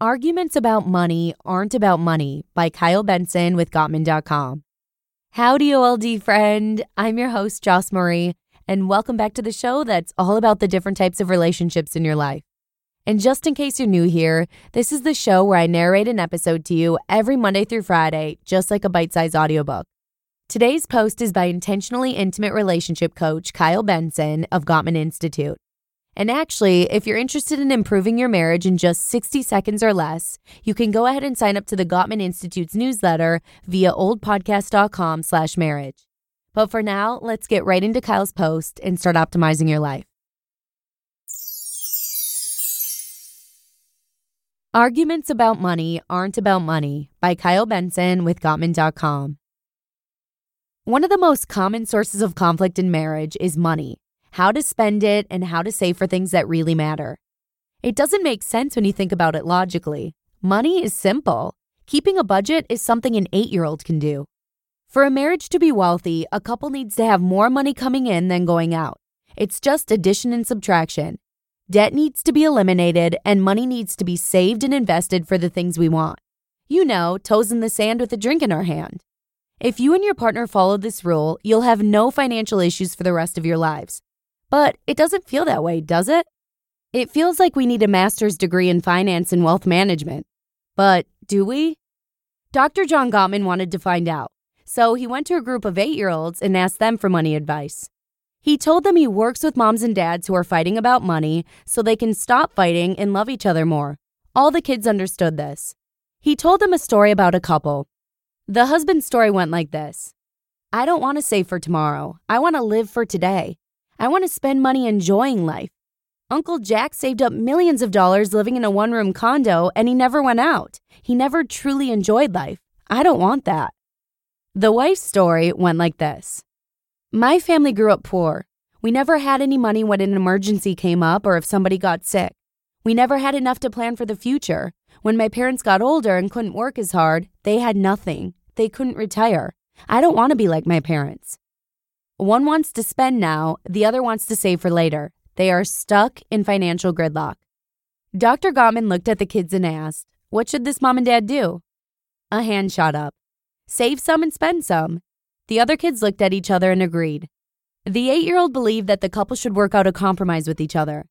Arguments about money aren't about money by Kyle Benson with Gottman.com. Howdy, ORD friend. I'm your host, Joss Marie, and welcome back to the show that's all about the different types of relationships in your life. And just in case you're new here, this is the show where I narrate an episode to you every Monday through Friday, just like a bite sized audiobook. Today's post is by intentionally intimate relationship coach Kyle Benson of Gottman Institute. And actually, if you're interested in improving your marriage in just 60 seconds or less, you can go ahead and sign up to the Gottman Institute's newsletter via ordpodcast.com slash marriage. But for now, let's get right into Kyle's post and start optimizing your life. Arguments about money aren't about money by Kyle Benson with Gottman.com. One of the most common sources of conflict in marriage is money how to spend it, and how to save for things that really matter. It doesn't make sense when you think about it logically. Money is simple. Keeping a budget is something an eight year old can do. For a marriage to be wealthy, a couple needs to have more money coming in than going out. It's just addition and subtraction. Debt needs to be eliminated, and money needs to be saved and invested for the things we want. You know, toes in the sand with a drink in our hand. If you and your partner follow this rule, you'll have no financial issues for the rest of your lives. But it doesn't feel that way, does it? It feels like we need a master's degree in finance and wealth management. But do we? Dr. John Gottman wanted to find out, so he went to a group of eight year olds and asked them for money advice. He told them he works with moms and dads who are fighting about money so they can stop fighting and love each other more. All the kids understood this. He told them a story about a couple. The husband's story went like this I don't want to save for tomorrow. I want to live for today. I want to spend money enjoying life. Uncle Jack saved up millions of dollars living in a one room condo and he never went out. He never truly enjoyed life. I don't want that. The wife's story went like this My family grew up poor. We never had any money when an emergency came up or if somebody got sick. We never had enough to plan for the future. When my parents got older and couldn't work as hard, they had nothing. They couldn't retire. I don't want to be like my parents. One wants to spend now, the other wants to save for later. They are stuck in financial gridlock. Dr. Gottman looked at the kids and asked, What should this mom and dad do? A hand shot up. Save some and spend some. The other kids looked at each other and agreed. The eight year old believed that the couple should work out a compromise with each other.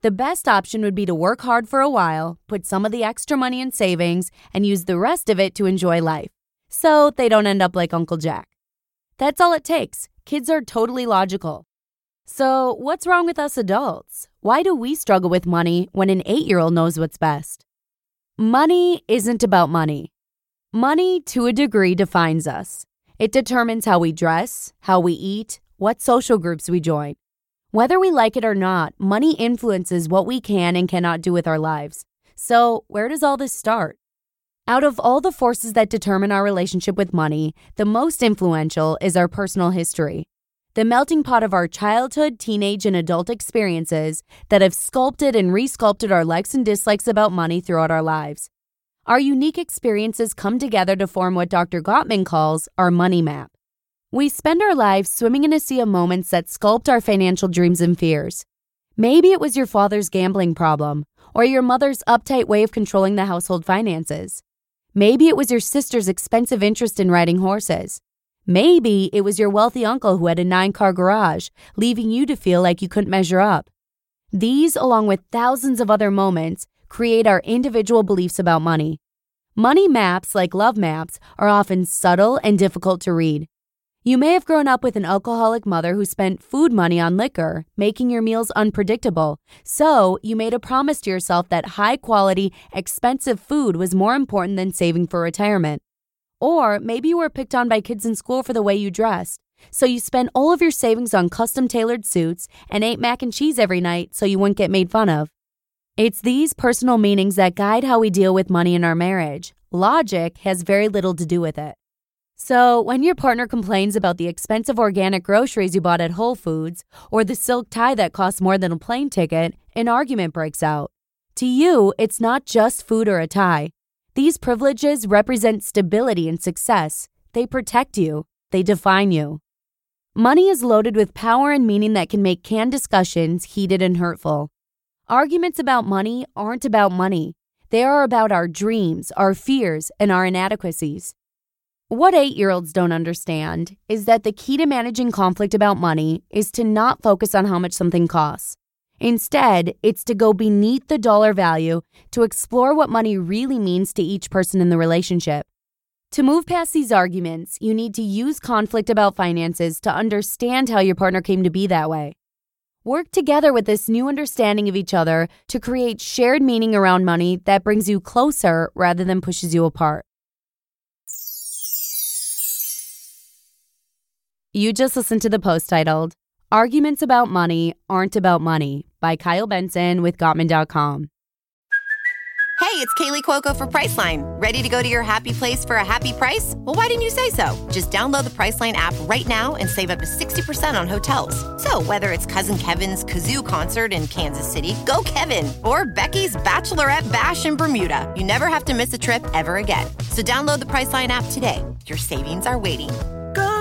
The best option would be to work hard for a while, put some of the extra money in savings, and use the rest of it to enjoy life. So they don't end up like Uncle Jack. That's all it takes. Kids are totally logical. So, what's wrong with us adults? Why do we struggle with money when an eight year old knows what's best? Money isn't about money. Money, to a degree, defines us. It determines how we dress, how we eat, what social groups we join. Whether we like it or not, money influences what we can and cannot do with our lives. So, where does all this start? Out of all the forces that determine our relationship with money, the most influential is our personal history. The melting pot of our childhood, teenage, and adult experiences that have sculpted and resculpted our likes and dislikes about money throughout our lives. Our unique experiences come together to form what Dr. Gottman calls our money map. We spend our lives swimming in a sea of moments that sculpt our financial dreams and fears. Maybe it was your father's gambling problem, or your mother's uptight way of controlling the household finances. Maybe it was your sister's expensive interest in riding horses. Maybe it was your wealthy uncle who had a nine car garage, leaving you to feel like you couldn't measure up. These, along with thousands of other moments, create our individual beliefs about money. Money maps, like love maps, are often subtle and difficult to read. You may have grown up with an alcoholic mother who spent food money on liquor, making your meals unpredictable. So, you made a promise to yourself that high quality, expensive food was more important than saving for retirement. Or maybe you were picked on by kids in school for the way you dressed. So, you spent all of your savings on custom tailored suits and ate mac and cheese every night so you wouldn't get made fun of. It's these personal meanings that guide how we deal with money in our marriage. Logic has very little to do with it. So, when your partner complains about the expensive organic groceries you bought at Whole Foods or the silk tie that costs more than a plane ticket, an argument breaks out. To you, it's not just food or a tie. These privileges represent stability and success. They protect you, they define you. Money is loaded with power and meaning that can make canned discussions heated and hurtful. Arguments about money aren't about money. They are about our dreams, our fears, and our inadequacies. What eight year olds don't understand is that the key to managing conflict about money is to not focus on how much something costs. Instead, it's to go beneath the dollar value to explore what money really means to each person in the relationship. To move past these arguments, you need to use conflict about finances to understand how your partner came to be that way. Work together with this new understanding of each other to create shared meaning around money that brings you closer rather than pushes you apart. You just listened to the post titled Arguments About Money Aren't About Money by Kyle Benson with Gottman.com. Hey, it's Kaley Cuoco for Priceline. Ready to go to your happy place for a happy price? Well, why didn't you say so? Just download the Priceline app right now and save up to 60% on hotels. So, whether it's Cousin Kevin's Kazoo concert in Kansas City, go Kevin, or Becky's Bachelorette Bash in Bermuda, you never have to miss a trip ever again. So, download the Priceline app today. Your savings are waiting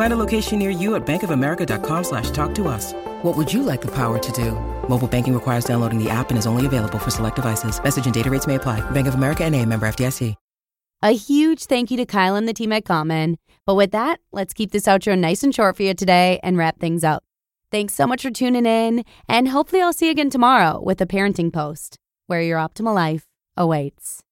Find a location near you at bankofamerica.com slash talk to us. What would you like the power to do? Mobile banking requires downloading the app and is only available for select devices. Message and data rates may apply. Bank of America and a member FDIC. A huge thank you to Kyle and the team at Gottman. But with that, let's keep this outro nice and short for you today and wrap things up. Thanks so much for tuning in, and hopefully I'll see you again tomorrow with a parenting post where your optimal life awaits.